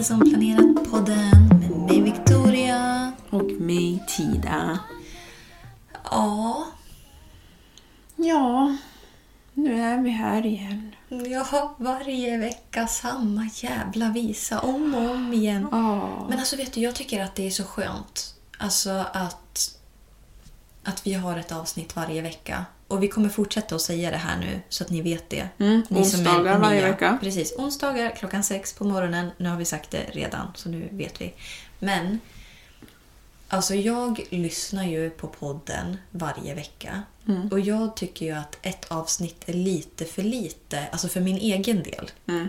Till Inte som planerat-podden med mig Victoria. Och mig Tida. Ja, Ja, nu är vi här igen. ja, varje vecka samma jävla visa om och om igen. Ja. Men alltså vet du, jag tycker att det är så skönt. Alltså att, att vi har ett avsnitt varje vecka. Och vi kommer fortsätta att säga det här nu så att ni vet det. Mm, Ni onsdagar varje vecka. Precis, onsdagar klockan sex på morgonen. Nu har vi sagt det redan, så nu vet vi. Men, alltså jag lyssnar ju på podden varje vecka. Mm. Och jag tycker ju att ett avsnitt är lite för lite, alltså för min egen del. Mm.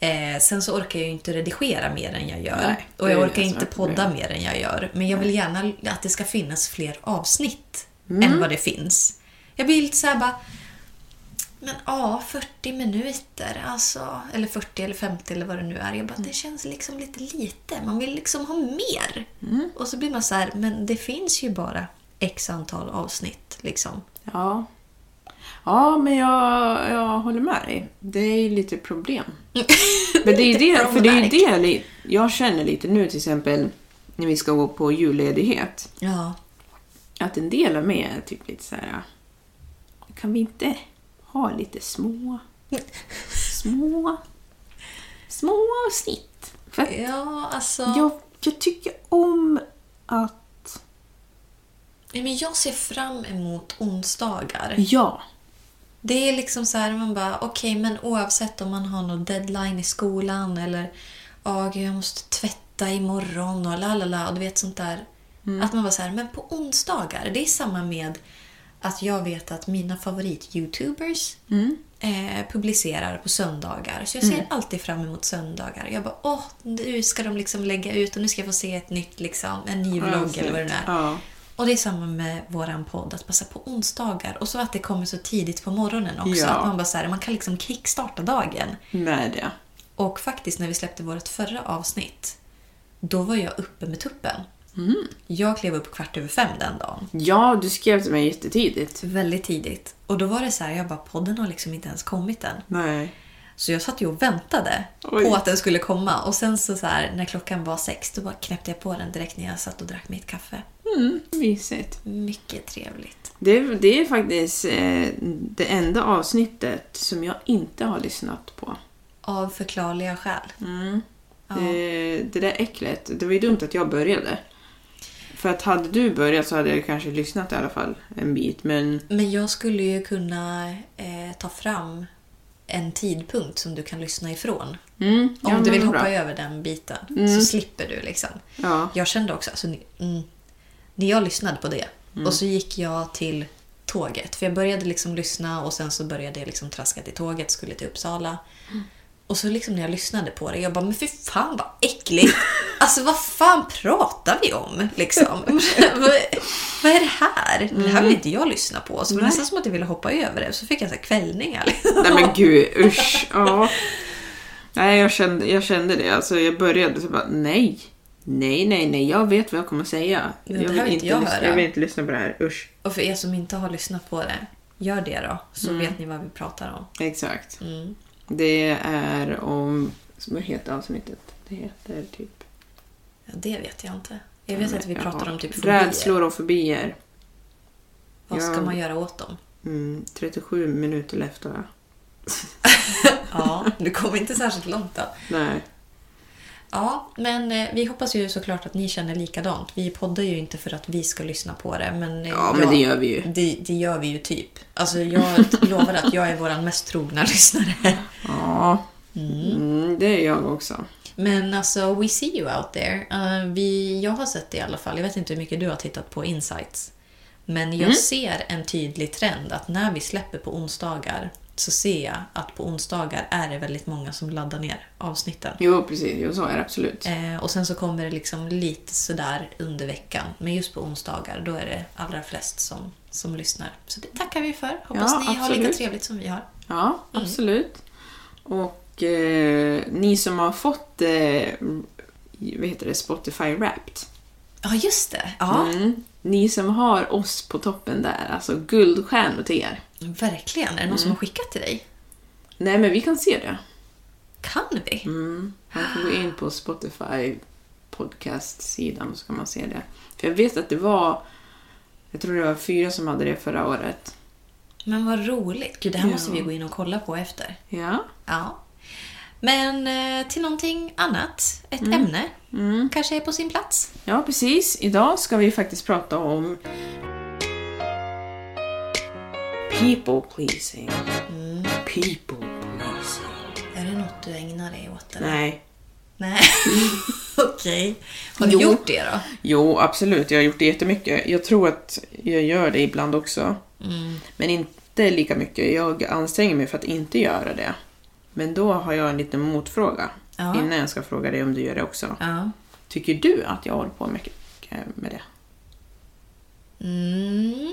Eh, sen så orkar jag ju inte redigera mer än jag gör. Nej, och jag orkar inte podda mer än jag gör. Men jag vill gärna att det ska finnas fler avsnitt Mm. än vad det finns. Jag blir lite såhär bara... Men ja, 40 minuter, alltså. Eller 40 eller 50 eller vad det nu är. Jag bara, det känns liksom lite lite. Man vill liksom ha mer. Mm. Och så blir man så här, men det finns ju bara x antal avsnitt. Liksom. Ja. Ja, men jag, jag håller med dig. Det är ju lite problem. Men det är ju det, för det är det jag känner lite nu till exempel när vi ska gå på julledighet. Ja. Att en del av mig är typ lite så här. Kan vi inte ha lite små, små, små avsnitt? För att Ja, alltså... jag, jag tycker om att... Men jag ser fram emot onsdagar. Ja. Det är liksom så här, man bara, okej, men oavsett om man har någon deadline i skolan eller gud, jag måste tvätta imorgon och la la la och du vet sånt där. Att man bara så här, men på onsdagar, det är samma med att jag vet att mina favorit-youtubers eh, publicerar på söndagar. Så jag ser alltid fram emot söndagar. Jag bara, åh, nu ska de liksom lägga ut och nu ska jag få se ett nytt, liksom, en ny vlogg eller vad det nu är. Och det är samma med våran podd, att passa på onsdagar. Och så att det kommer så tidigt på morgonen också. Ja. Att man bara så här, man kan liksom kickstarta dagen. Med det. Och faktiskt när vi släppte vårt förra avsnitt, då var jag uppe med tuppen. Mm. Jag klev upp kvart över fem den dagen. Ja, du skrev till mig jättetidigt. Väldigt tidigt. Och då var det så här, jag bara, podden har liksom inte ens kommit än. Nej. Så jag satt ju och väntade Oj. på att den skulle komma. Och sen så, så här, när klockan var sex, då bara knäppte jag på den direkt när jag satt och drack mitt kaffe. Mm, mysigt. Mycket trevligt. Det, det är faktiskt eh, det enda avsnittet som jag inte har lyssnat på. Av förklarliga skäl. Ja. Eh, det där äcklet, det var ju dumt att jag började. För att hade du börjat så hade jag kanske lyssnat i alla fall en bit. Men Men jag skulle ju kunna eh, ta fram en tidpunkt som du kan lyssna ifrån. mm, ja, Om du vill hoppa bra. över den biten Mm. så slipper du liksom. Ja. Jag kände också, alltså, ni- mm, när jag lyssnade på det Mm. och så gick jag till tåget. För jag började liksom lyssna och sen så började jag liksom traska till tåget, skulle till Uppsala. Mm. Och så liksom när jag lyssnade på det, jag bara, men fy fan vad äckligt! Alltså vad fan pratar vi om? Liksom? vad, vad är det här? Det här vill inte jag lyssna på. Så det var nästan som att jag ville hoppa över det. Så fick jag så här kvällningar. Liksom. Nej men gud, usch. Ja. Nej, jag kände, jag kände det. Alltså, jag började så bara, nej. Nej, nej, nej. Jag vet vad jag kommer säga. Här vill inte jag lyssna, jag vill inte lyssna på det här. Usch. Och för er som inte har lyssnat på det, gör det då. Så Mm. vet ni vad vi pratar om. Exakt. Mm. Det är om... Vad heter avsnittet? Det heter typ... Ja, det vet jag inte. Jag vet att vi pratar Ja. om typ fobier. Rädslor och fobier. Vad ska Ja. man göra åt dem? Mm, 37 minuter efter va? Ja, du kommer inte särskilt långt då. Nej. Ja, men eh, vi hoppas ju såklart att ni känner likadant. Vi poddar ju inte för att vi ska lyssna på det, men... eh, Ja, men det gör vi ju. Det, det gör vi ju typ. Alltså, jag lovar att jag är vår mest trogna lyssnare. Ja. Mm, det är jag också. Men alltså, we see you out there. Uh, vi, jag har sett det i alla fall. Jag vet inte hur mycket du har tittat på Insights. Men jag ser en tydlig trend att när vi släpper på onsdagar så ser jag att på onsdagar är det väldigt många som laddar ner avsnitten. Jo, precis. Jo, så är det absolut. Eh, och sen så kommer det liksom lite sådär under veckan. Men just på onsdagar då är det allra flest som, som lyssnar. Så det tackar vi för. Hoppas Ja, ni har lite absolut. trevligt som vi har. Ja, Mm. absolut. Och eh, ni som har fått eh, vad heter det, Spotify Wrapped. Ja, just det. Ja, Mm. Ni som har oss på toppen där, alltså guldstjärnor till er. Verkligen. Är det någon Mm. som har skickat till dig? Nej, men vi kan se det. Kan vi? Mm. Man får gå in på Spotify podcast-sidan så kan man se det. För jag vet att det var, jag tror det var fyra som hade det förra året. Men vad roligt. Gud, det här Ja. måste vi gå in och kolla på efter. Ja. Ja. Men eh, till någonting annat. Ett Mm. ämne. Kanske är på sin plats. ja, precis. Idag ska vi faktiskt prata om people pleasing. People pleasing. Är det något du ägnar dig åt? Eller? Nej. Nej. Okej. Har du Jo. gjort det då? Jo, absolut. Jag har gjort det jättemycket. Jag tror att jag gör det ibland också. Men inte lika mycket. Jag anstränger mig för att inte göra det. Men då har jag en liten motfråga. Ja. Innan jag ska fråga dig om du gör det också. Ja. Tycker du att jag håller på mycket med det? Mm.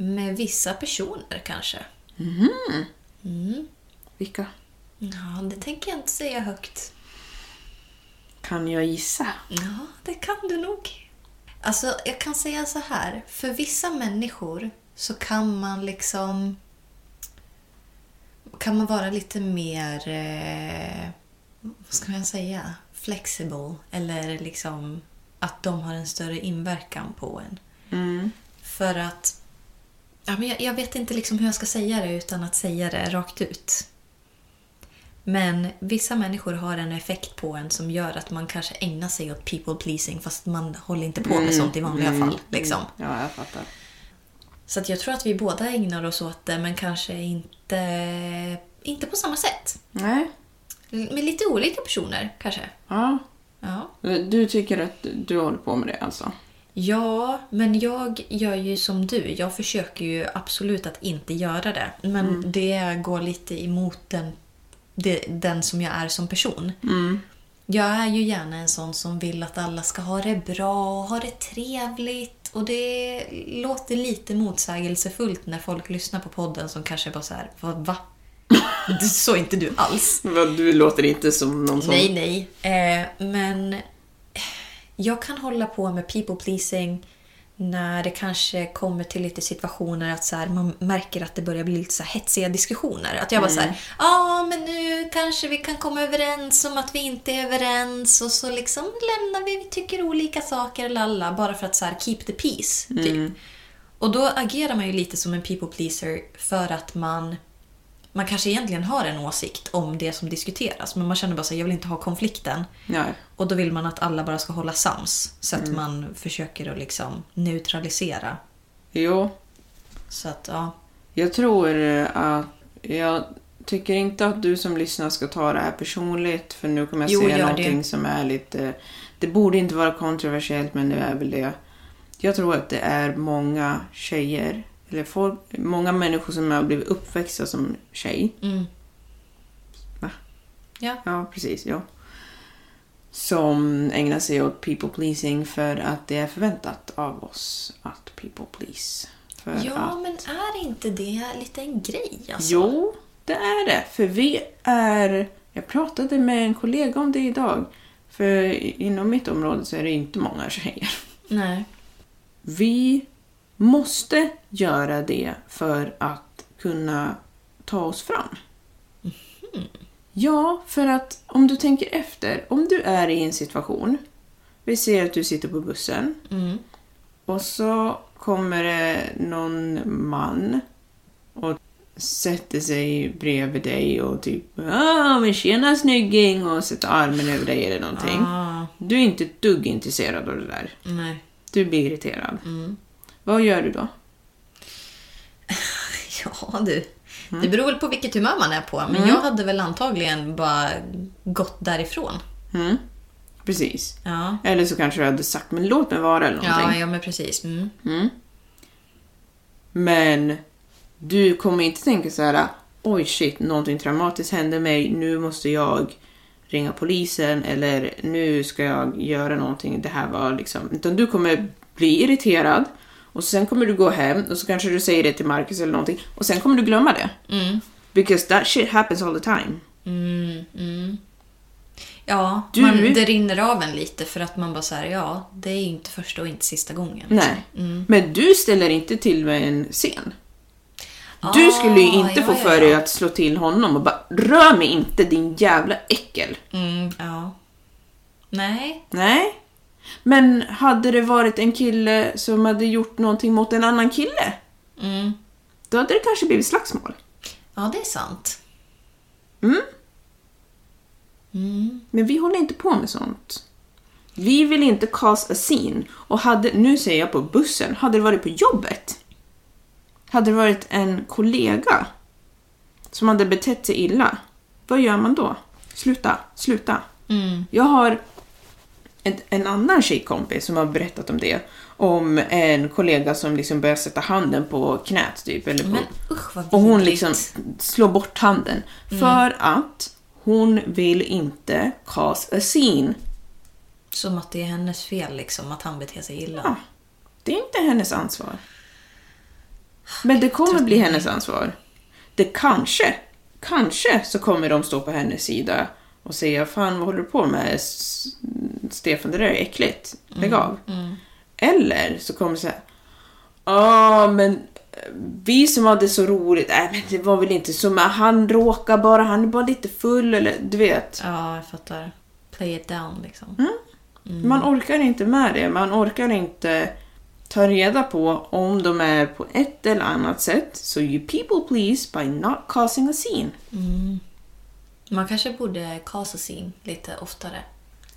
Med vissa personer kanske. Vilka? Ja, det tänker jag inte säga högt. Kan jag gissa? Ja, det kan du nog. Alltså, jag kan säga så här. För vissa människor så kan man liksom... Kan man vara lite mer... Eh, vad ska man säga? Flexible. Eller liksom att de har en större inverkan på en. Mm. För att... Ja, men jag, jag vet inte liksom hur jag ska säga det utan att säga det rakt ut. Men vissa människor har en effekt på en som gör att man kanske ägnar sig åt people pleasing fast man håller inte på med sånt i vanliga fall. Liksom. Ja, jag fattar. Så jag tror att vi båda ägnar oss åt det men kanske inte, inte på samma sätt. Nej. Med lite olika personer kanske. Ja. Ja. Du tycker att du håller på med det alltså? Ja, men jag gör ju som du. Jag försöker ju absolut att inte göra det. Men det går lite emot den, den som jag är som person. Jag är ju gärna en sån som vill att alla ska ha det bra och ha det trevligt. Och det låter lite motsägelsefullt när folk lyssnar på podden som kanske bara så här, "Vad- va? Så är inte du alls. Du låter inte som någon som... Nej, nej. Eh, men jag kan hålla på med people pleasing när det kanske kommer till lite situationer att så här, man märker att det börjar bli lite så här hetsiga diskussioner. Att jag bara så här, ja men nu kanske vi kan komma överens om att vi inte är överens och så liksom lämnar vi, vi tycker olika saker, lalla, bara för att så här keep the peace. Typ. Och då agerar man ju lite som en people pleaser för att man man kanske egentligen har en åsikt om det som diskuteras men man känner bara så jag vill inte ha konflikten. Ja. Och då vill man att alla bara ska hålla sams. Så att man försöker att liksom neutralisera. Jo, Så att, ja. Jag tror eh, att... Jag tycker inte att du som lyssnar ska ta det här personligt. För nu kommer jag Jo, säga gör någonting det. som är lite... Det borde inte vara kontroversiellt, men det är väl det. Jag tror att det är många tjejer, eller folk, många människor som har blivit uppväxta som tjej. Mm. Va? Ja. Ja, precis. Ja. Som ägnar sig åt people pleasing för att det är förväntat av oss att people please. För Ja, att... men är inte det lite en grej alltså? Jo, det är det. För vi är... Jag pratade med en kollega om det idag. För inom mitt område så är det inte många tjejer. Nej. Vi måste göra det för att kunna ta oss fram. Ja, för att om du tänker efter. Om du är i en situation. Vi ser att du sitter på bussen. Och så kommer det någon man och sätter sig bredvid dig och typ ah, men tjena snygging och sätter armen över dig eller någonting. Ah, Du är inte ett dugg intresserad av det där. nej. Du blir irriterad. Vad gör du då? Ja du. Det beror väl på vilket humör man är på. Men jag hade väl antagligen bara gått därifrån. Mm. Precis. Ja. Eller så kanske du hade sagt men låt mig vara eller någonting. Ja, ja men precis. Mm. Men du kommer inte tänka så här oj shit, någonting traumatiskt hände mig, nu måste jag ringa polisen eller nu ska jag göra någonting, det här var liksom... Utan du kommer bli irriterad och sen kommer du gå hem och så kanske du säger det till Marcus eller någonting och sen kommer du glömma det. Because that shit happens all the time. Ja, Du- man, det rinner av en lite för att man bara säger ja, det är ju inte första och inte sista gången. Nej. Men du ställer inte till med en scen. Ah, Du skulle ju inte ja, få ja, för dig ja. att slå till honom och bara rör mig inte din jävla äckel. Mm, ja. Nej. Nej. Men hade det varit en kille som hade gjort någonting mot en annan kille, Mm. då hade det kanske blivit slagsmål. Ja, det är sant. Men vi håller inte på med sånt. Vi vill inte cause a scene. Och hade, nu säger jag på bussen, hade det varit på jobbet, hade det varit en kollega som hade betett sig illa, vad gör man då? Sluta, sluta. Jag har en, en annan tjejkompis som har berättat om det. Om en kollega som liksom börjar sätta handen på knät typ. Eller på, Men usch vad och hon liksom slår bort handen. För att hon vill inte cause a scene. Som att det är hennes fel liksom, att han beter sig illa. Ja, det är inte hennes ansvar. Men det kommer bli hennes ansvar. Det kanske, kanske så kommer de stå på hennes sida och säga Fan, vad håller du på med? S- Stefan, det där är äckligt. Lägg av. Eller så kommer det säga Ja, men eh, vi som hade så roligt, nej men det var väl inte så, men han råkar bara, han är bara lite full eller du vet. Ja, jag fattar. Play it down liksom. Mm. Man orkar inte med det. Man orkar inte ta reda på om de är på ett eller annat sätt. So you people please by not causing a scene. Man kanske borde scene lite oftare.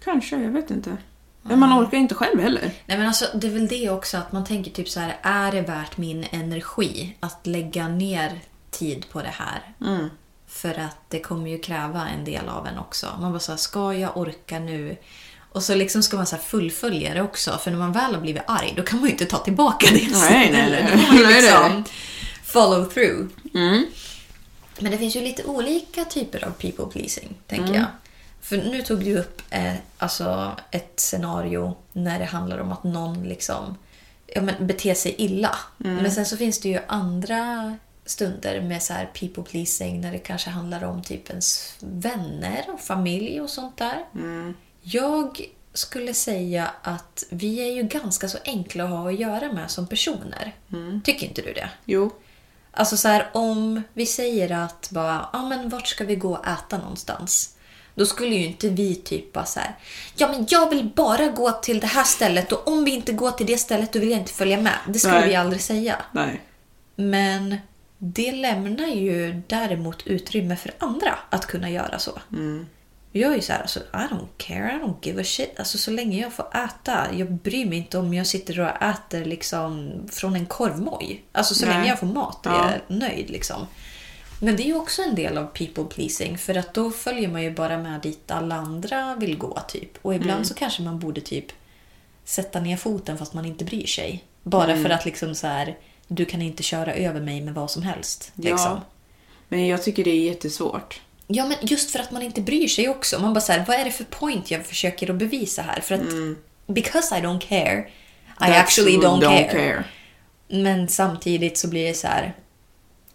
Kanske, jag vet inte. Men man orkar inte själv heller. Nej men alltså det är väl det också att man tänker typ så här, är det värt min energi att lägga ner tid på det här? För att det kommer ju kräva en del av en också. Man bara så här, ska jag orka nu? Och så liksom ska man så fullfölja det också. För när man väl har blivit arg, då kan man ju inte ta tillbaka det Nej, nej, nej. Då får man ju liksom follow through. Men det finns ju lite olika typer av people pleasing, tänker jag. För nu tog du upp eh, alltså ett scenario när det handlar om att någon liksom ja, men beter sig illa. Men sen så finns det ju andra stunder med så här people pleasing när det kanske handlar om typ ens vänner och familj och sånt där. Jag skulle säga att vi är ju ganska så enkla att ha att göra med som personer. Tycker inte du det? Jo. Alltså så här, om vi säger att bara, ja men vart ska vi gå och äta någonstans? Då skulle ju inte vi typ bara så här, ja men jag vill bara gå till det här stället och om vi inte går till det stället då vill jag inte följa med. Det skulle Nej. vi aldrig säga. Nej. Men det lämnar ju däremot utrymme för andra att kunna göra så. Jag är så här, alltså, I don't care, I don't give a shit. Alltså så länge jag får äta. Jag bryr mig inte om jag sitter och äter liksom från en korvmoj. Alltså så Nej. länge jag får mat är Ja. jag nöjd liksom. Men det är ju också en del av people pleasing för att då följer man ju bara med dit alla andra vill gå typ. Och ibland så kanske man borde typ sätta ner foten fast man inte bryr sig. Bara för att liksom så här, du kan inte köra över mig med vad som helst. Liksom. Ja. Men jag tycker det är jättesvårt. Ja, men just för att man inte bryr sig också. Man bara så här, vad är det för point jag försöker att bevisa här? För att because I don't care, I That's actually who don't, care. Men samtidigt så blir det så här,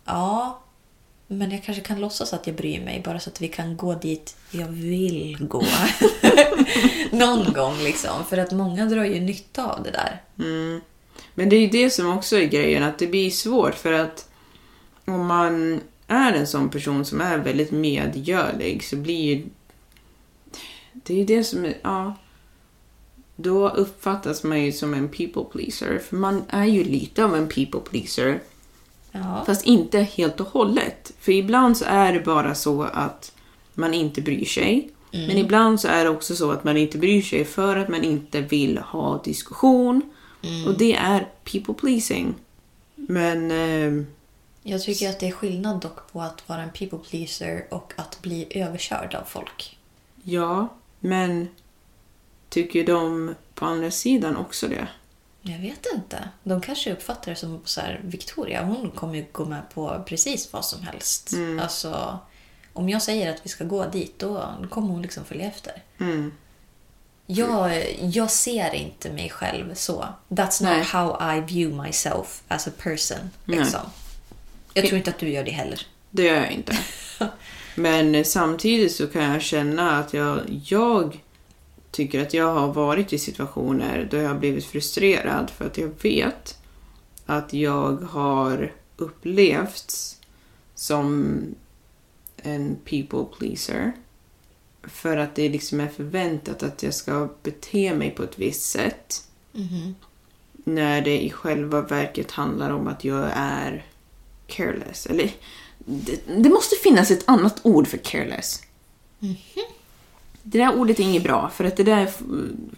ja, Men jag kanske kan låtsas att jag bryr mig bara så att vi kan gå dit jag vill gå. Någon gång liksom. För att många drar ju nytta av det där. Men det är ju det som också är grejen, att det blir svårt för att om man är en sån person som är väldigt medgörlig så blir ju... Det är ju det som är... Ja. Då uppfattas man ju som en people pleaser, för man är ju lite av en people pleaser. Ja. Fast inte helt och hållet. För ibland så är det bara så att man inte bryr sig. Men ibland så är det också så att man inte bryr sig för att man inte vill ha diskussion. Och det är people pleasing. Men... Eh, Jag tycker att det är skillnad dock på att vara en people pleaser och att bli överkörd av folk. ja, men tycker de på andra sidan också det? Jag vet inte. De kanske uppfattar det som så här, Victoria, hon kommer ju gå med på precis vad som helst. Alltså, om jag säger att vi ska gå dit, då kommer hon liksom följa efter. Mm. Jag, jag ser inte mig själv så. That's Nej. not how I view myself as a person. Liksom. Jag tror inte att du gör det heller. Det gör jag inte. Men samtidigt så kan jag känna att jag, jag tycker att jag har varit i situationer då jag har blivit frustrerad för att jag vet att jag har upplevts som en people pleaser. För att det liksom är förväntat att jag ska bete mig på ett visst sätt. När det i själva verket handlar om att jag är careless. Eller, det, det måste finnas ett annat ord för careless. Det där ordet är inget bra, för att det där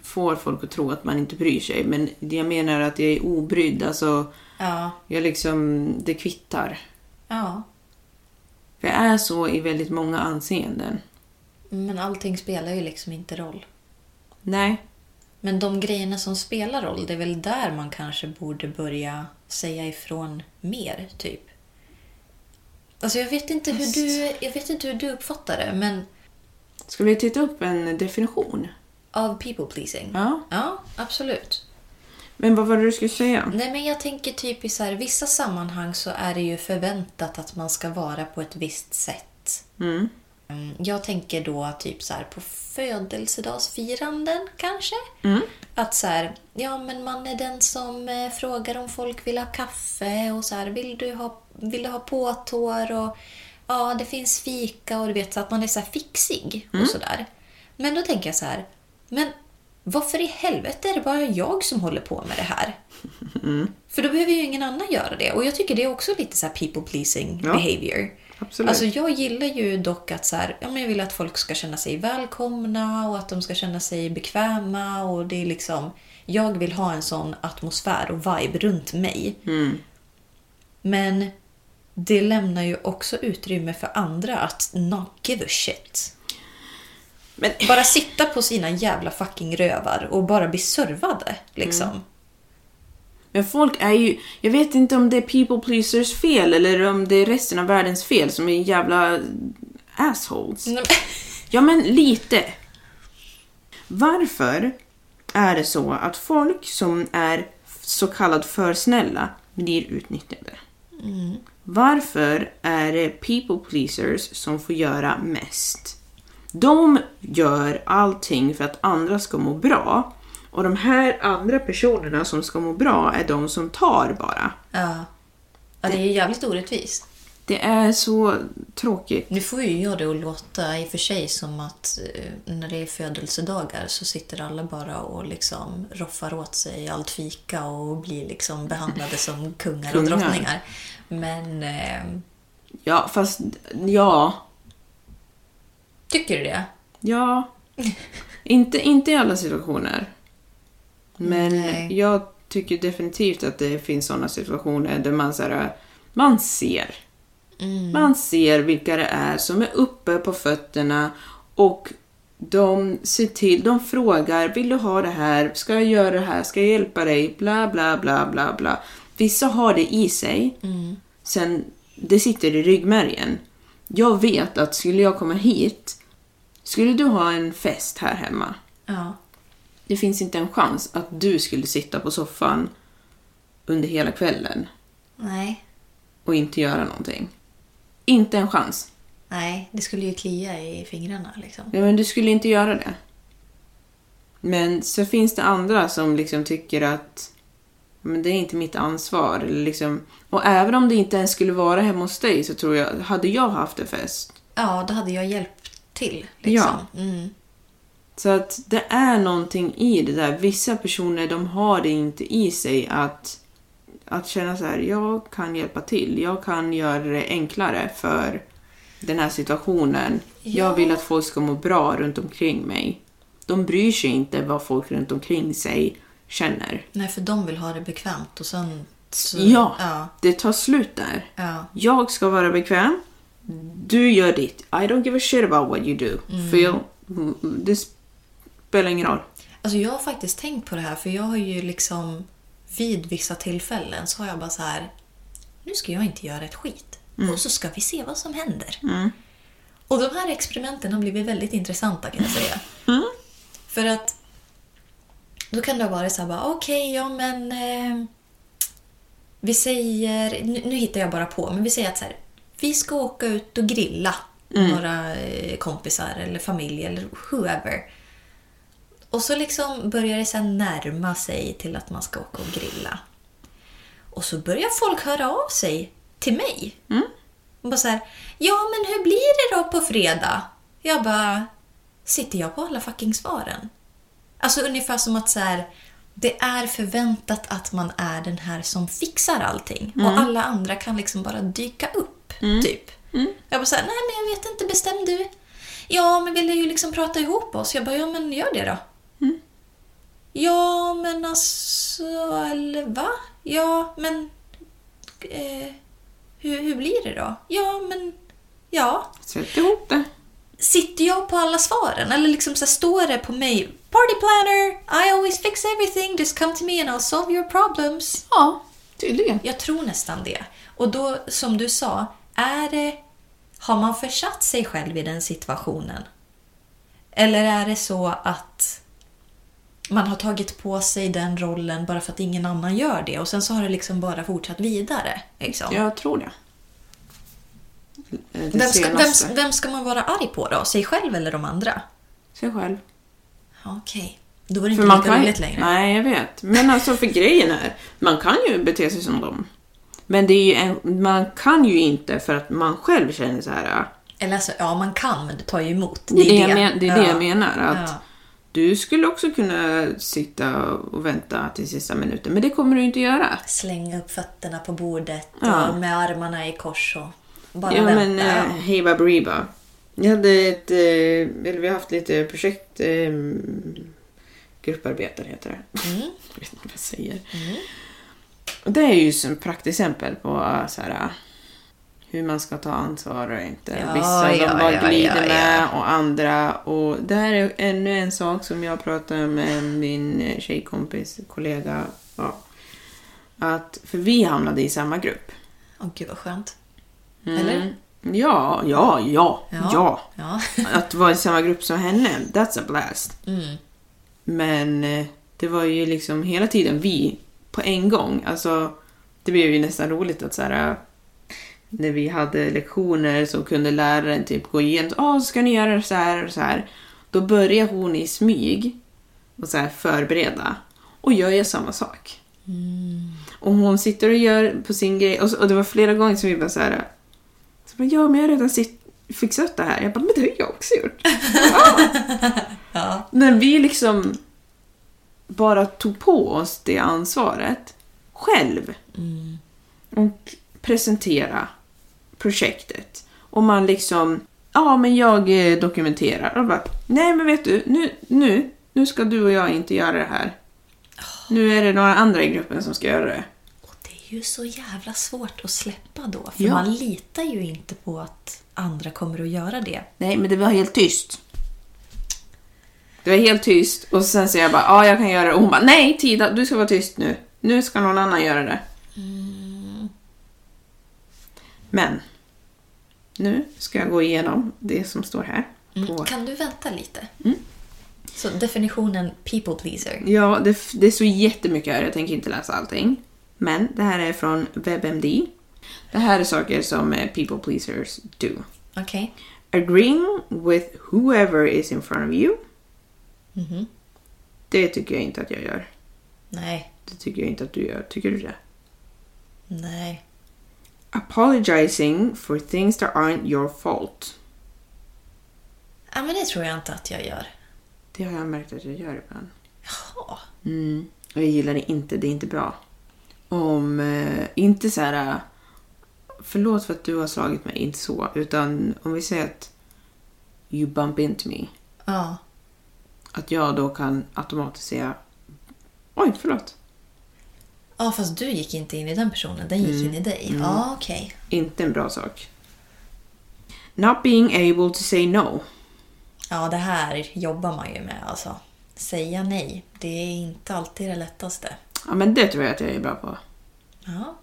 får folk att tro att man inte bryr sig. Men jag menar att jag är obrydd, alltså Ja. jag liksom, det kvittar. ja. För jag är så i väldigt många anseenden. Men allting spelar ju liksom inte roll. Nej, Men de grejerna som spelar roll, det är väl där man kanske borde börja säga ifrån mer, typ. Alltså jag vet inte hur du, jag vet inte hur du uppfattar det, men ska vi titta upp en definition? av people pleasing. Ja. Ja, absolut. Men vad var det du skulle säga? Nej, men jag tänker typ i så här, vissa sammanhang så är det ju förväntat att man ska vara på ett visst sätt. Mm. Mm, Jag tänker då typ så här på födelsedagsfiranden kanske. Att så här, ja men man är den som eh, frågar om folk vill ha kaffe och så här, vill du ha, vill du ha påtår och ja det finns fika och du vet så att man är så här fixig och sådär. Men då tänker jag så här, men varför i helvete är det bara jag som håller på med det här? För då behöver ju ingen annan göra det. Och jag tycker det är också lite så här people pleasing Ja. behavior. Absolut. Alltså jag gillar ju dock att så här, ja, men jag vill att folk ska känna sig välkomna och att de ska känna sig bekväma. och det är liksom, Jag vill ha en sån atmosfär och vibe runt mig. Men det lämnar ju också utrymme för andra att not give a shit. Men, Bara sitta på sina jävla fucking rövar och bara bli servade. Liksom. men folk är ju... Jag vet inte om det är people pleasers fel eller om det är resten av världens fel som är jävla assholes. Men- Ja, men lite. Varför är det så att folk som är så kallat för snälla blir utnyttjade? Varför är det people pleasers som får göra mest? De gör allting för att andra ska må bra. Och de här andra personerna som ska må bra är de som tar bara. Ja. ja, det är ju jävligt orättvist. Det är så tråkigt. Nu får ju jag det att låta i och för sig som att eh, när det är födelsedagar så sitter alla bara och liksom roffar åt sig allt fika och blir liksom behandlade som kungar och Kungar. drottningar. Men eh, Ja, fast ja, tycker du det? Ja. inte, inte i alla situationer. Men Nej. jag tycker definitivt att det finns sådana situationer där man, så här, man ser. Man ser vilka det är som är uppe på fötterna och de ser till, de frågar, vill du ha det här? Ska jag göra det här? Ska jag hjälpa dig? Bla, bla, bla, bla, bla. Vissa har det i sig. Sen, det sitter i ryggmärgen. Jag vet att skulle jag komma hit, skulle du ha en fest här hemma, Ja. det finns inte en chans att du skulle sitta på soffan under hela kvällen Nej. och inte göra någonting. Inte en chans. Nej, det skulle ju klia i fingrarna liksom. Nej, men du skulle inte göra det. Men så finns det andra som liksom tycker att men det är inte mitt ansvar. Liksom, och även om det inte ens skulle vara hemma hos dig så tror jag, hade jag haft en fest. Ja, då hade jag hjälpt till. Liksom. Mm. Så att det är någonting i det där. Vissa personer de har det inte i sig att, att känna så här, jag kan hjälpa till. Jag kan göra det enklare för den här situationen. Ja. Jag vill att folk ska må bra runt omkring mig. De bryr sig inte vad folk runt omkring sig känner. Nej, för de vill ha det bekvämt och sen... Så, Ja, ja. det tar slut där. Ja. Jag ska vara bekväm. Du gör ditt. I don't give a shit about what you do. Mm. Feel, det spelar ingen roll. Alltså jag har faktiskt tänkt på det här för jag har ju liksom vid vissa tillfällen så har jag bara så här nu ska jag inte göra ett skit och så ska vi se vad som händer. Och de här experimenten har blivit väldigt intressanta kan jag säga. För att då kan det ha varit så här okej, ja men eh, vi säger, nu, nu hittar jag bara på, men vi säger att så här, vi ska åka ut och grilla några eh, kompisar eller familj eller whoever. Och så liksom börjar det sen närma sig till att man ska åka och grilla. Och så börjar folk höra av sig till mig. Och bara så här, ja men hur blir det då på fredag? Jag bara, sitter jag på alla fucking svaren? Alltså ungefär som att så här, det är förväntat att man är den här som fixar allting. Och alla andra kan liksom bara dyka upp, typ. Jag bara såhär, nej men jag vet inte, bestäm du. Ja, men vill ju liksom prata ihop oss. Jag bara, ja men gör det då. Ja, men alltså, eller va? Ja, men... Eh, hur, hur blir det då? Ja, men... Ja. Sätt ihop det. Sitter jag på alla svaren? Eller liksom så här, står det på mig Party planner, I always fix everything, just come to me and I'll solve your problems. Ja, tydligen. Jag tror nästan det. Och då, som du sa, är det... Har man försatt sig själv i den situationen? Eller är det så att man har tagit på sig den rollen bara för att ingen annan gör det och sen så har det liksom bara fortsatt vidare? Liksom. Jag tror det. Det Vem, ska, vem, vem ska man vara arg på då? Sig själv eller de andra? Sig själv. Okej, då var det För inte lika roligt längre. Nej, jag vet. Men alltså för grejen är, man kan ju bete sig som dem. Men det är en, man kan ju inte för att man själv känner så här. Eller alltså, ja, man kan, men det tar ju emot. Det är det, jag, men, det, är det Ja. jag menar. Att Ja. Du skulle också kunna sitta och vänta till sista minuten, men det kommer du inte göra. Slänga upp fötterna på bordet Ja. och med armarna i kors och bara Ja, vänta. men äh, ja. hej Baberiba. Jag hade ett, eh, eller vi har haft lite projekt, eh, grupparbeten heter det. Mm. jag vet inte vad jag säger. Och det är ju som praktexempel på eh, så här, hur man ska ta ansvar och inte. Ja, Vissa ja, de bara ja, glider ja, med och andra. Och det här är ännu en sak som jag pratade med min tjejkompis, kollega. Ja, att, för vi hamnade i samma grupp. Åh gud vad skönt. Mm. Eller? Ja, ja, ja, ja. Att vara i samma grupp som henne, that's a blast. Mm. Men eh, det var ju liksom hela tiden vi på en gång. Alltså, det blev ju nästan roligt att så här, när vi hade lektioner så kunde läraren typ gå igenom, ja så ska ni göra så här och så här. Då börjar hon i smyg och så här förbereda. Och jag gör samma sak. Och hon sitter och gör på sin grej. Och, så, och det var flera gånger som vi bara så här. Så bara, ja, men jag har redan sitt, fixat det här. Jag bara, men det har jag också gjort. Ja. Men vi liksom bara tog på oss det ansvaret själv. Och presentera projektet. Och man liksom, ja men jag eh, dokumenterar. Och bara, nej men vet du, nu, nu, nu ska du och jag inte göra det här. Nu är det några andra i gruppen som ska göra det. Och det är ju så jävla svårt att släppa då. För Ja. man litar ju inte på att andra kommer att göra det. Nej, men det var helt tyst. Det var helt tyst och sen så jag bara, ja jag kan göra det. Och hon bara, nej Tida, du ska vara tyst nu. Nu ska någon annan göra det. Men, nu ska jag gå igenom det som står här. På, Kan du vänta lite? Mm. Så definitionen people pleaser. ja, det, det står jättemycket här, jag tänker inte läsa allting. Men det här är från WebMD. Det här är saker som eh, people pleasers do. Okej. Agreeing with whoever is in front of you. Mhm. Det tycker jag inte att jag gör. Nej. Det tycker jag inte att du gör. Tycker du det? Nej. Apologizing for things that aren't your fault. Ja, men det tror jag inte att jag gör. Det har jag märkt att jag gör ibland. Jaha. Mm. Och jag gillar det inte. Det är inte bra. Om, eh, inte så här... eh, Förlåt för att du har slagit mig, inte så. Utan om vi säger att you bump into me. Ja. Att jag då kan automatiskt säga oj, förlåt. Ja, fast du gick inte in i den personen. Den gick in i dig. Ja, okej. Inte en bra sak. Not being able to say no. Ja, det här jobbar man ju med alltså. Säga nej. Det är inte alltid det lättaste. Ja, men det tror jag att jag är bra på. Ja.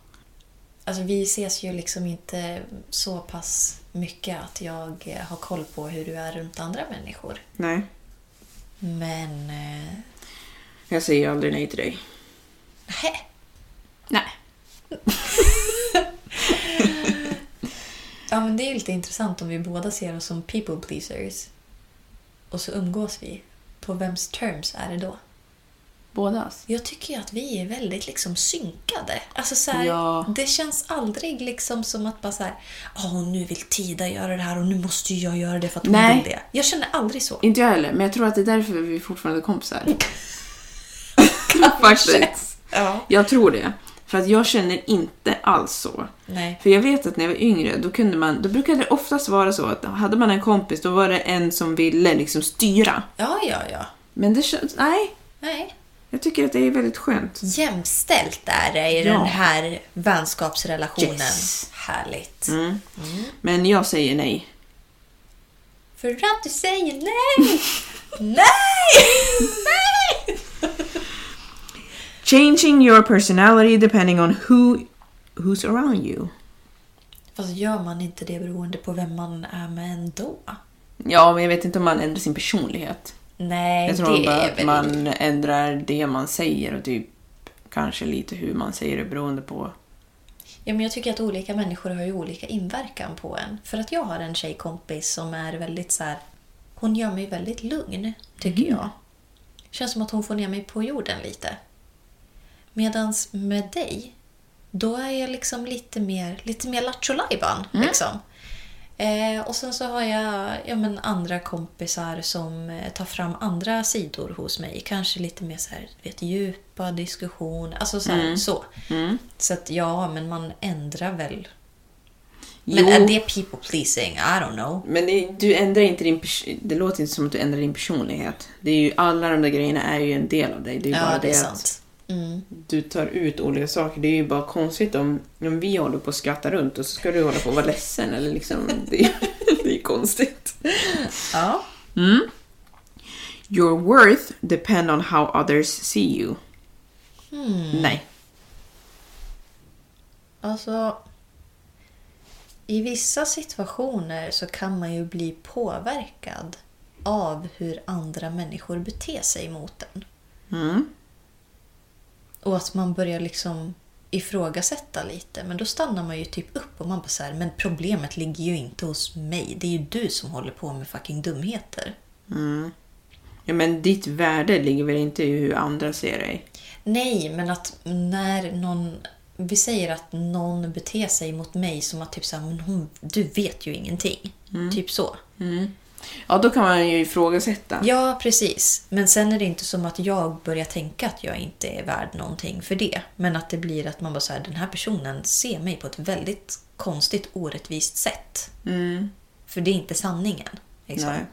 Alltså vi ses ju liksom inte så pass mycket att jag eh, har koll på hur du är runt andra människor. Nej, Men... Eh, jag säger aldrig nej till dig. hä? Nej. Ja, men det är lite intressant om vi båda ser oss som people pleasers. Och så umgås vi. På vems terms är det då? Bådas. Jag tycker ju att vi är väldigt liksom synkade. Alltså så här, Ja. Det känns aldrig liksom som att bara så här, Åh, nu vill Tida göra det här och nu måste jag göra det för att hon Nej. vill det. Jag känner aldrig så. Inte jag heller, men jag tror att det är därför vi fortfarande är kompisar. Faktiskt. Ja. Jag tror det. För att jag känner inte alls så. Nej. För jag vet att när jag var yngre, då, kunde man, då brukade det oftast vara så att hade man en kompis, då var det en som ville liksom styra. Ja, ja, ja. Men det känns... Nej, Nej. jag tycker att det är väldigt skönt. Jämställt är det i Ja. den här vänskapsrelationen. Yes. Härligt. Mm. Men jag säger nej. För att du säger nej! nej! nej! Changing your personality depending on who who's around you. Fast gör man inte det beroende på vem man är med ändå? Ja, men jag vet inte om man ändrar sin personlighet. Nej, Jag tror det bara är att väl... man ändrar det man säger och typ kanske lite hur man säger det beroende på... Ja, men jag tycker att olika människor har ju olika inverkan på en. För att jag har en tjejkompis som är väldigt så här... Hon gör mig väldigt lugn, tycker jag. Känns som att hon får ner mig på jorden lite. Medans med dig, då är jag liksom lite mer, lite mer lattjo liksom. eh, Och sen så har jag ja, men andra kompisar som eh, tar fram andra sidor hos mig. Kanske lite mer så här, vet, djupa diskussioner. Alltså så. Här, så. så att ja, men man ändrar väl. Men Jo. är det people pleasing? I don't know. Men det, du ändrar inte din Det låter inte som att du ändrar din personlighet. Det är ju, alla de där grejerna är ju en del av dig. Det är ju Ja, bara det är det sant. Mm. du tar ut olika saker. Det är ju bara konstigt om, om vi håller på att skratta runt och så ska du hålla på att vara ledsen. Eller liksom, det, är- det är konstigt. Ja. Your worth depend on how others see you. Nej. Alltså, i vissa situationer så kan man ju bli påverkad av hur andra människor beter sig mot en. Mm. Och att man börjar liksom ifrågasätta lite. Men då stannar man ju typ upp och man bara så här, men problemet ligger ju inte hos mig. Det är ju du som håller på med fucking dumheter. Ja, men ditt värde ligger väl inte i hur andra ser dig? Nej, men att när någon... Vi säger att någon beter sig mot mig som att typ så här, men hon, du vet ju ingenting. Typ så. Ja, då kan man ju ifrågasätta. Ja, precis. Men sen är det inte som att jag börjar tänka att jag inte är värd någonting för det. Men att det blir att man bara här, den här personen ser mig på ett väldigt konstigt, orättvist sätt. För det är inte sanningen. Liksom. Nej.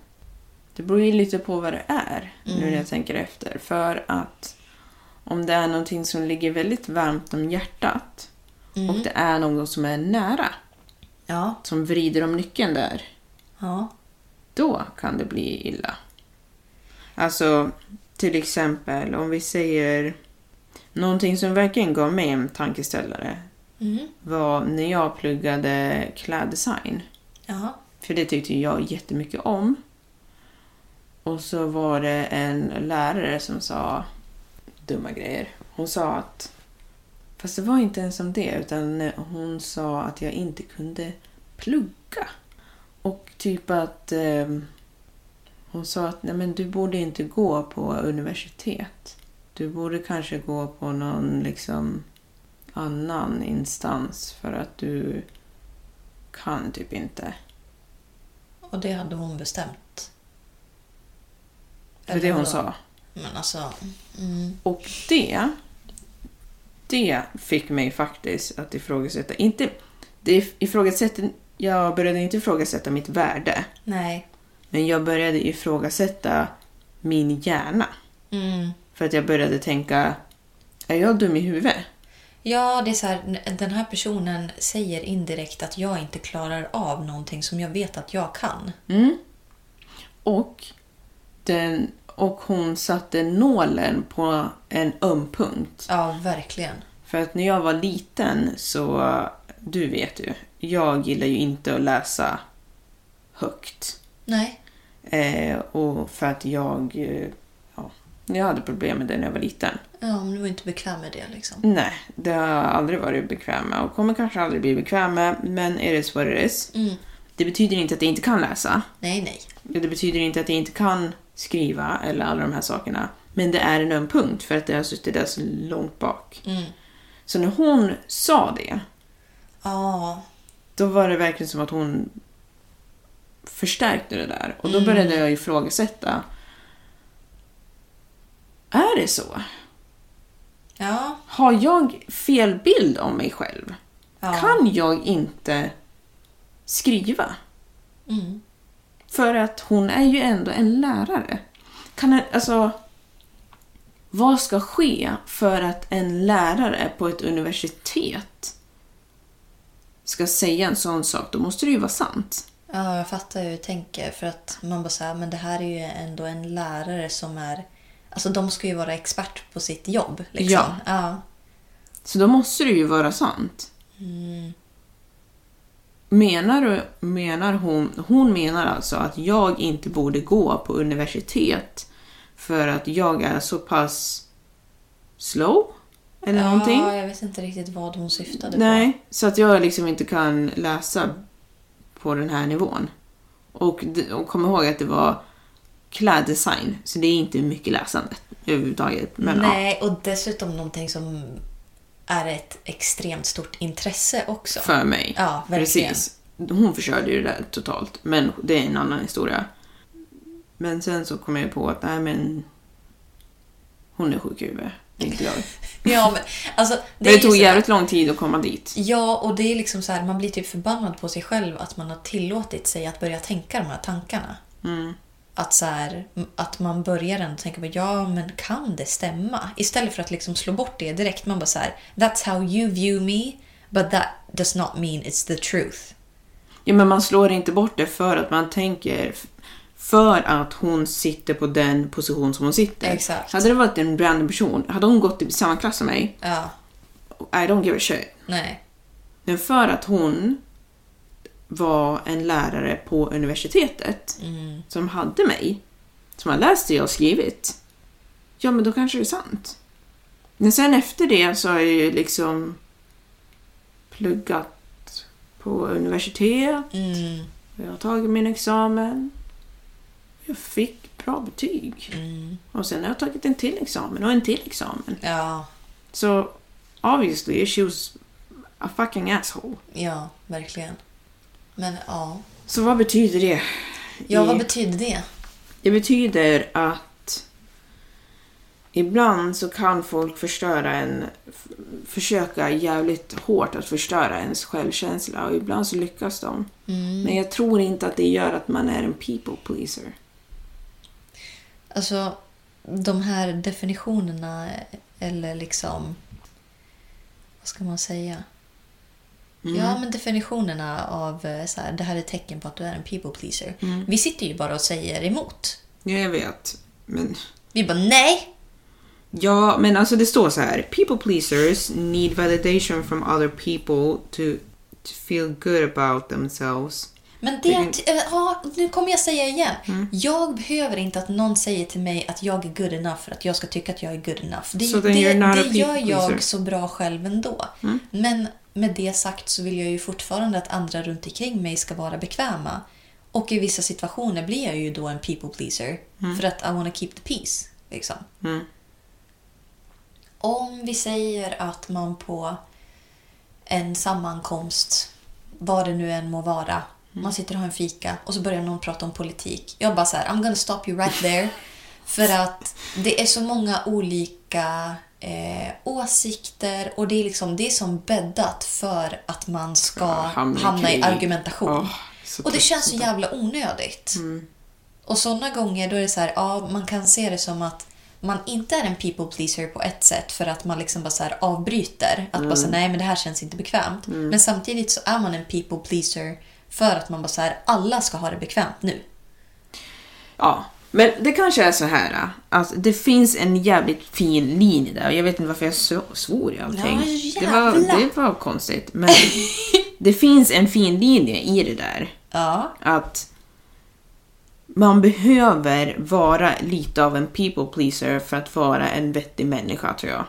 Det beror ju lite på vad det är, nu när jag tänker efter. För att om det är någonting som ligger väldigt varmt om hjärtat och det är någon som är nära, Ja, som vrider om nyckeln där, ja, då kan det bli illa. Alltså, till exempel om vi säger någonting som verkligen gav mig en tankeställare var när jag pluggade kläddesign. ja, För det tyckte jag jättemycket om. Och så var det en lärare som sa dumma grejer. Hon sa att Fast det var inte ens om det, utan hon sa att jag inte kunde plugga. Och typ att... Eh, hon sa att Nej, men du borde inte gå på universitet. Du borde kanske gå på någon liksom annan instans för att du kan typ inte. Och det hade hon bestämt. Var det hon sa. Men alltså... Mm. Och det, det fick mig faktiskt att ifrågasätta. Inte, det ifrågasätter, jag började inte ifrågasätta mitt värde. Nej. Men jag började ifrågasätta min hjärna. Mm. För att jag började tänka, är jag dum i huvudet? Ja, det är så här, den här personen säger indirekt att jag inte klarar av någonting som jag vet att jag kan. Och, den, och hon satte nålen på en öm punkt. Ja, verkligen. För att när jag var liten så, du vet ju, jag gillar ju inte att läsa högt. Nej. Eh, och för att jag, eh, ja, jag hade problem med det när jag var liten. Ja, men du var inte bekväm med det liksom. Nej, det har jag aldrig varit bekväm med och kommer kanske aldrig bli bekväm med, men it is what it is. Mm. Det betyder inte att jag inte kan läsa. Nej, nej. Det betyder inte att jag inte kan skriva eller alla de här sakerna. Men det är en öm punkt för att det har suttit där så långt bak. Mm. Så när hon sa det, Ja, då var det verkligen som att hon förstärkte det där. Och då Mm. började jag ifrågasätta. Är det så? ja, Har jag fel bild om mig själv? Ja. Kan jag inte skriva? Mm. För att hon är ju ändå en lärare. Kan alltså, vad ska ske för att en lärare på ett universitet ska säga en sån sak? Då måste det ju vara sant. ja, jag fattar hur du tänker. För att man bara säger, men det här är ju ändå en lärare som är... Alltså de ska ju vara expert på sitt jobb. Liksom. Ja. ja. Så då måste det ju vara sant. Menar, du, menar hon, hon menar alltså att jag inte borde gå på universitet för att jag är så pass slow? Eller någonting? Ja, jag vet inte riktigt vad hon syftade på. Nej, så att jag liksom inte kan läsa på den här nivån. Och, och kom ihåg att det var kläddesign, så det är inte mycket läsande överhuvudtaget. Men ja. Nej, och dessutom någonting som är ett extremt stort intresse också. för mig. Ja, verkligen. Precis. Hon förstörde ju det där totalt, men det är en annan historia. Men sen så kom jag på att, nej men... Hon är sjuk i huvudet, inte jag. Ja, men alltså... Det, det tog så jävligt lång tid att komma dit. Ja, och det är liksom så här, man blir typ förbannad på sig själv att man har tillåtit sig att börja tänka de här tankarna. Mm. Att, så här, att man börjar ändå tänka på ja, men kan det stämma? Istället för att liksom slå bort det direkt. Man bara så här, that's how you view me, but that does not mean it's the truth. Ja, men man slår inte bort det för att man tänker... För att hon sitter på den position som hon sitter. Exakt. Hade det varit en random person, hade hon gått i samma klass som mig, Ja, I don't give a shit. nej. Men för att hon var en lärare på universitetet som hade mig, som har läst det jag skrivit, ja men då kanske det är sant. Men sen efter det så har jag ju liksom pluggat på universitet, Mm, jag har tagit min examen, jag fick bra betyg. mm. Och sen har jag tagit en till examen och en till examen. Ja, Så obviously she was a fucking asshole. ja, verkligen. Men ja. Så vad betyder det? Ja, vad betyder det? Det betyder att ibland så kan folk förstöra en, försöka jävligt hårt att förstöra ens självkänsla och ibland så lyckas de. Men jag tror inte att det gör att man är en people pleaser. Alltså, de här definitionerna eller liksom... Vad ska man säga? Ja, men definitionerna av eh, så här, det här är tecken på att du är en people pleaser. Vi sitter ju bara och säger emot. Ja, jag vet. Men Vi bara nej! Ja, men alltså det står så här. People pleasers need validation from other people to, to feel good about themselves. Men det, äh, ja, nu kommer jag säga igen. Jag behöver inte att någon säger till mig att jag är good enough för att jag ska tycka att jag är good enough. Det, So det, det gör jag pleaser. så bra själv ändå. Men med det sagt så vill jag ju fortfarande att andra runt omkring mig ska vara bekväma. Och i vissa situationer blir jag ju då en people pleaser. För att I wanna keep the peace. Liksom. Om vi säger att man på en sammankomst, vad det nu än må vara, man sitter och har en fika och så börjar någon prata om politik. Jag bara så här, I'm gonna stop you right there. För att det är så många olika eh, åsikter och det är, liksom, det är som bäddat för att man ska Ja, hamna i hamna i krig. argumentation. Så och det känns så jävla onödigt. Och sådana gånger då är det så här, ja, man kan se det som att man inte är en people pleaser på ett sätt för att man liksom bara så avbryter. Att bara säga nej men det här känns inte bekvämt. Men samtidigt så är man en people pleaser för att man bara så här, alla ska ha det bekvämt nu. Ja, men det kanske är så här att det finns en jävligt fin linje där. Jag vet inte varför jag svor i allting. Ja, det, var, det var konstigt. Men det finns en fin linje i det där. Ja, Att man behöver vara lite av en people pleaser för att vara en vettig människa tror jag.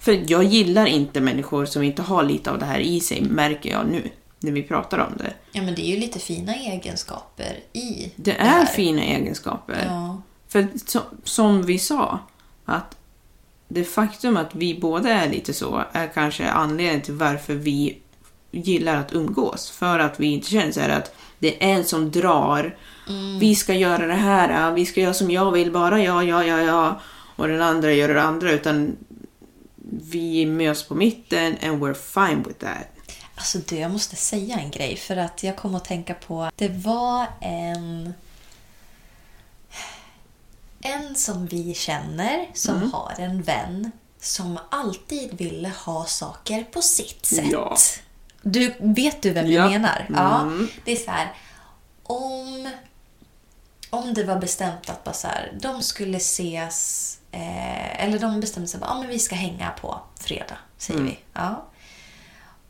För jag gillar inte människor som inte har lite av det här i sig, märker jag nu. När vi pratar om det. ja men det är ju lite fina egenskaper i Det är här. fina egenskaper. Ja. För som, som vi sa, att det faktum att vi båda är lite så är kanske anledningen till varför vi gillar att umgås. För att vi inte känner så här att det är en som drar. Vi ska göra det här, vi ska göra som jag vill, bara jag, ja, ja, ja. Och den andra gör det andra. Utan vi möts på mitten and we're fine with that. Alltså du, jag måste säga en grej för att jag kom att tänka på... Det var en... En som vi känner som Mm. har en vän som alltid ville ha saker på sitt sätt. Ja. Du, vet du vem Ja. jag menar? Ja. Mm. Det är så här... Om, om det var bestämt att bara så här, de skulle ses... Eh, eller de bestämde sig att ah, men vi ska hänga på fredag, säger vi. Ja.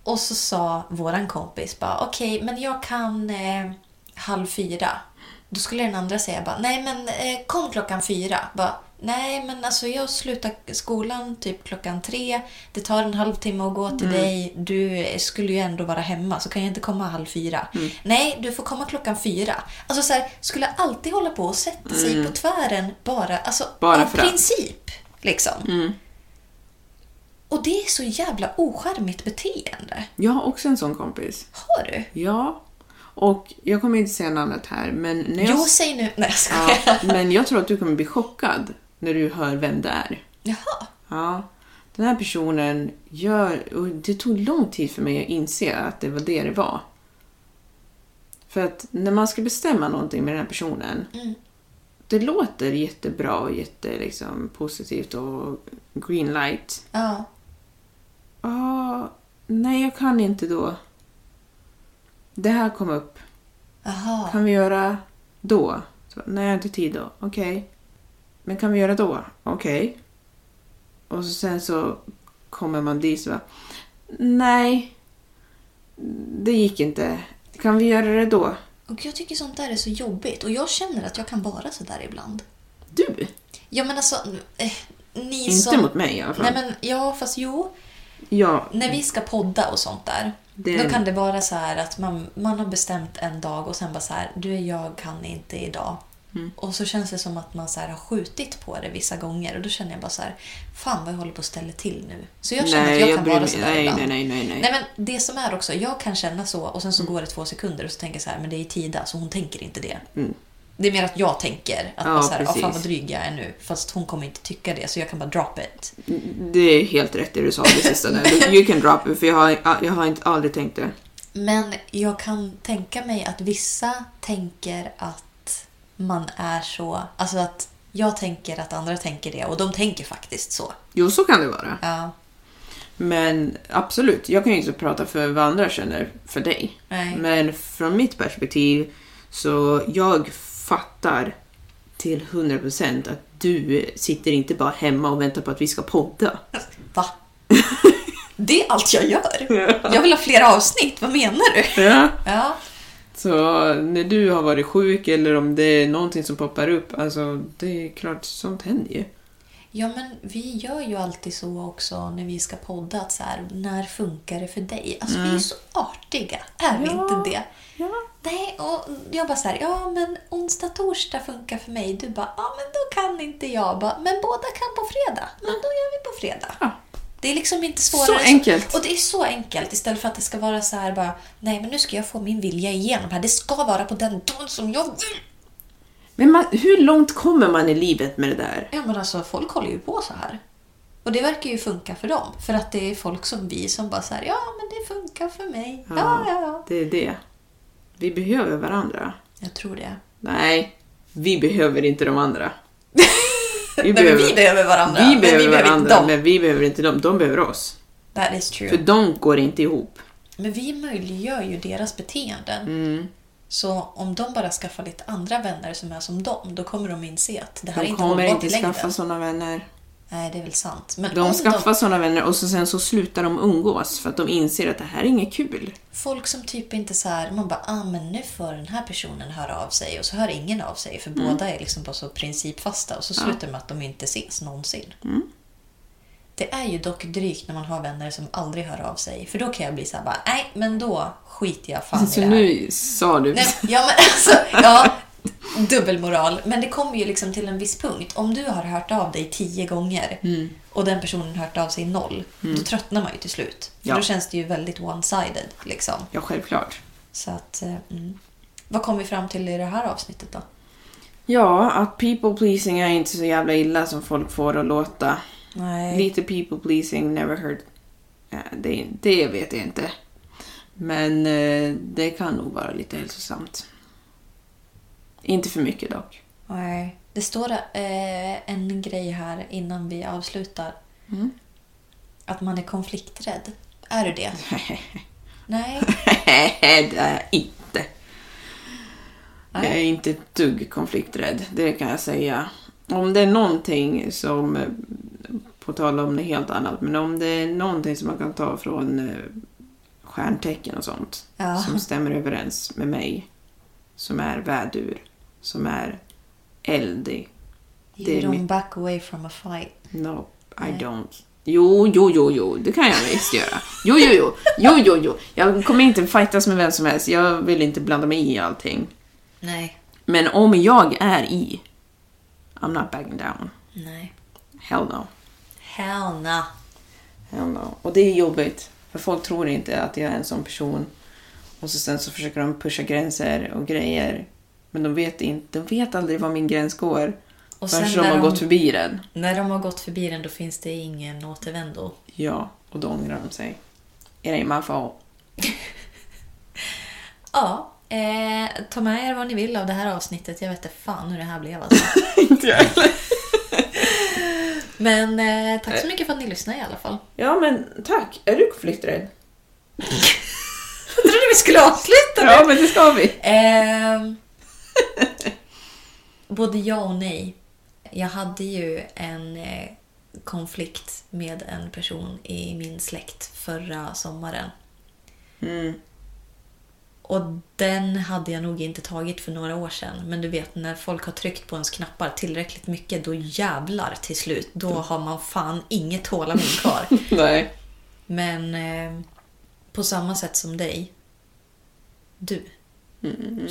Och så sa våran kompis bara okej, men jag kan eh, halv fyra. Då skulle den andra säga bara nej men eh, kom klockan fyra. Bara, nej men alltså jag slutar skolan typ klockan tre. Det tar en halvtimme att gå till dig. Du skulle ju ändå vara hemma så kan jag inte komma halv fyra. Nej, du får komma klockan fyra. Alltså så här, skulle alltid hålla på och sätta sig på tvären bara, alltså Bara av princip. Liksom. Och det är så jävla ocharmigt beteende. Jag har också en sån kompis. Har du? Ja. Och jag kommer inte säga namnet här, men när jag... Jo, säg nu. Nej, jag skojar. Ja, men jag tror att du kommer bli chockad när du hör vem det är. Jaha. Ja, den här personen gör... Och det tog lång tid för mig att inse att det var det det var. För att när man ska bestämma någonting med den här personen. Det låter jättebra och jätte, liksom, positivt och green light. Ja. Ja, nej jag kan inte då. Det här kom upp. Jaha. Kan vi göra då? Så, nej, jag har inte tid då. Okej. Men kan vi göra då? Okej. Och så sen så kommer man dit så bara, Nej. Det gick inte. Kan vi göra det då? Och jag tycker sånt där är så jobbigt. Och jag känner att jag kan vara så där ibland. Du? Ja, men alltså... Eh, ni Inte som... mot mig i alla fall. Nej, men ja, fast jo. Ja, När vi ska podda och sånt där. Det- Då kan det vara så här att man, man har bestämt en dag och sen bara så här, du och jag kan inte idag. Mm. Och så känns det som att man så har skjutit på det vissa gånger och då känner jag bara så här, fan vad jag håller på att ställa till nu. Så jag känner nej, att jag jag kan vara mig- så där nej, ibland. nej, nej, nej, nej. Nej men det som är också, jag kan känna så och sen så går det två sekunder och så tänker jag så här, men det är Tida så hon tänker inte det. Det är mer att jag tänker att Ja, bara så här, ah, fan vad dryg jag är nu. Fast hon kommer inte tycka det så jag kan bara drop it. Det är helt rätt det du sa det sista där. You can drop it, för jag har, jag har inte aldrig tänkt det. Men jag kan tänka mig att vissa tänker att man är så... Alltså att jag tänker att andra tänker det och de tänker faktiskt så. Jo, så kan det vara. Ja. Men absolut, jag kan ju inte prata för vad andra känner för dig. Nej. Men från mitt perspektiv så jag fattar till 100% att du sitter inte bara hemma och väntar på att vi ska podda. Va? Det är allt jag gör. Jag vill ha fler avsnitt. Vad menar du? Ja. Ja. Så när du har varit sjuk eller om det är någonting som poppar upp, alltså det är klart, sånt händer ju. Ja, men vi gör ju alltid så också när vi ska podda. Att så här, när funkar det för dig? Alltså, vi är så artiga. Är vi Ja. inte det? Ja. Nej, och jag bara så här, ja men onsdag, torsdag funkar för mig. Du bara, ja men då kan inte jag. Bara, men båda kan på fredag. Men då gör vi på fredag. Ja. Det är liksom inte svårare. Så enkelt. Och det är så enkelt istället för att det ska vara så här bara, nej men nu ska jag få min vilja igenom här. Det ska vara på den dagen som jag vill. Men man, hur långt kommer man i livet med det där? Ja men alltså folk håller ju på så här. Och det verkar ju funka för dem. För att det är folk som vi som bara säger ja men det funkar för mig. Ja, ja, ja. Det är det. Vi behöver varandra. Jag tror det. Nej, vi behöver inte de andra. Vi Nej, men vi behöver varandra. Vi men behöver vi behöver varandra, inte dem. men vi behöver inte dem. De behöver oss. That is true. För de går inte ihop. Men vi möjliggör ju deras beteenden. Mm. Så om de bara skaffar lite andra vänner som är som dem, då kommer de inse att det här är De inte kommer hållbart i inte längden. skaffa såna vänner. Nej, det är väl sant. Men De skaffar såna vänner och så sen så slutar de umgås för att de inser att det här är inget kul. Folk som typ inte så här, man bara, ah men nu får den här personen höra av sig och så hör ingen av sig för båda är liksom bara så principfasta och så slutar det med att de inte ses någonsin. Det är ju dock drygt när man har vänner som aldrig hör av sig för då kan jag bli så här bara, nej men då skiter jag fan Så i det här. nu sa du... Nej, ja, men alltså, ja, dubbelmoral. Men det kommer ju liksom till en viss punkt. Om du har hört av dig tio gånger och den personen har hört av sig noll, då tröttnar man ju till slut. För Ja. då känns det ju väldigt one-sided. Liksom. Ja, självklart. Så att, eh, mm. Vad kom vi fram till i det här avsnittet då? Ja, att people pleasing är inte så jävla illa som folk får att låta. Nej. Lite people pleasing, never heard. Ja, det, det vet jag inte. Men eh, det kan nog vara lite hälsosamt. Inte för mycket dock. Nej. Det står eh, en grej här innan vi avslutar. Mm. Att man är konflikträdd. Är du det? Nej. det är jag inte. Jag är inte ett dugg konflikträdd, det kan jag säga. Om det är någonting som, på tal om det helt annat, men om det är någonting som man kan ta från eh, stjärntecken och sånt Ja. som stämmer överens med mig, som är vädur, som är eldig. You don't mitt- back away from a fight. No, I Nej. don't. Jo, jo, jo, jo, det kan jag visst göra. Jo, jo, jo, jo, jo, jo. Jag kommer inte fightas med vem som helst. Jag vill inte blanda mig i allting. Nej. Men om jag är i, I'm not backing down. Nej. Hell no. Hell no. Och det är jobbigt. För folk tror inte att jag är en sån person. Och så sen så försöker de pusha gränser och grejer. Men de vet inte, de vet aldrig var min gräns går. Och Förrän de har de- gått förbi den. När de har gått förbi den då finns det ingen återvändo. Ja, och då ångrar de sig. It ain't my fault. Ja, eh, ta med er vad ni vill av det här avsnittet. Jag vet inte fan hur det här blev alltså. Inte jag heller. Men eh, tack så mycket för att ni lyssnade i alla fall. Ja, men tack. Är du konflikträdd? Jag trodde vi skulle avsluta Ja, men det ska vi. Ehm, både ja och nej. Jag hade ju en eh, konflikt med en person i min släkt förra sommaren. Mm. Och den hade jag nog inte tagit för några år sedan. Men du vet, när folk har tryckt på ens knappar tillräckligt mycket, då jävlar till slut. Då har man fan inget tålamod kvar. Nej. Men eh, på samma sätt som dig. Du.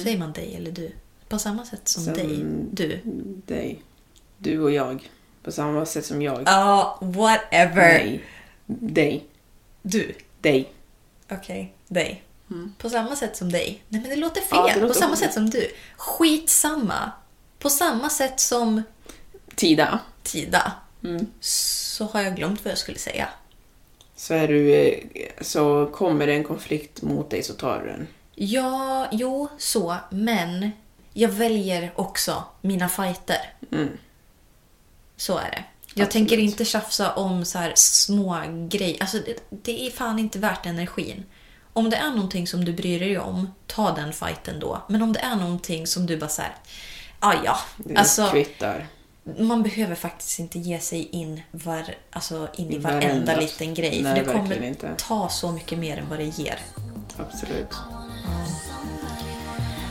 Säger man dig eller du? På samma sätt som, Som- dig. Du. Dig. Du och jag. På samma sätt som jag. Ja, whatever. Nej. Dig. Du. Dig. Okej, dig. På samma sätt som dig. Nej men det låter fel. Ja, det låter på samma fel. sätt som du. Skitsamma. På samma sätt som Tida. Tida. Mm. Så har jag glömt vad jag skulle säga. Så är du... eh, Så kommer det en konflikt mot dig så tar du den. Ja, jo, så. Men jag väljer också mina fighter. Mm. Så är det. Jag tänker inte tjafsa om så här små grejer. Alltså, det, det är fan inte värt energin. Om det är någonting som du bryr dig om, ta den fighten då. Men om det är någonting som du bara såhär, ah, ja, alltså, kvittar. man behöver faktiskt inte ge sig in, var, alltså, in i varenda varenda. liten grej. Nej, för det kommer inte. ta så mycket mer än vad det ger. Absolut.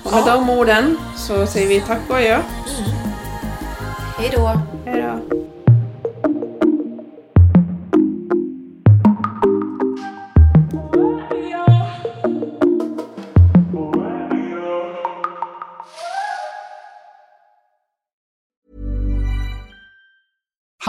Och med de orden så säger vi tack och adjö. Hej då! Hej då.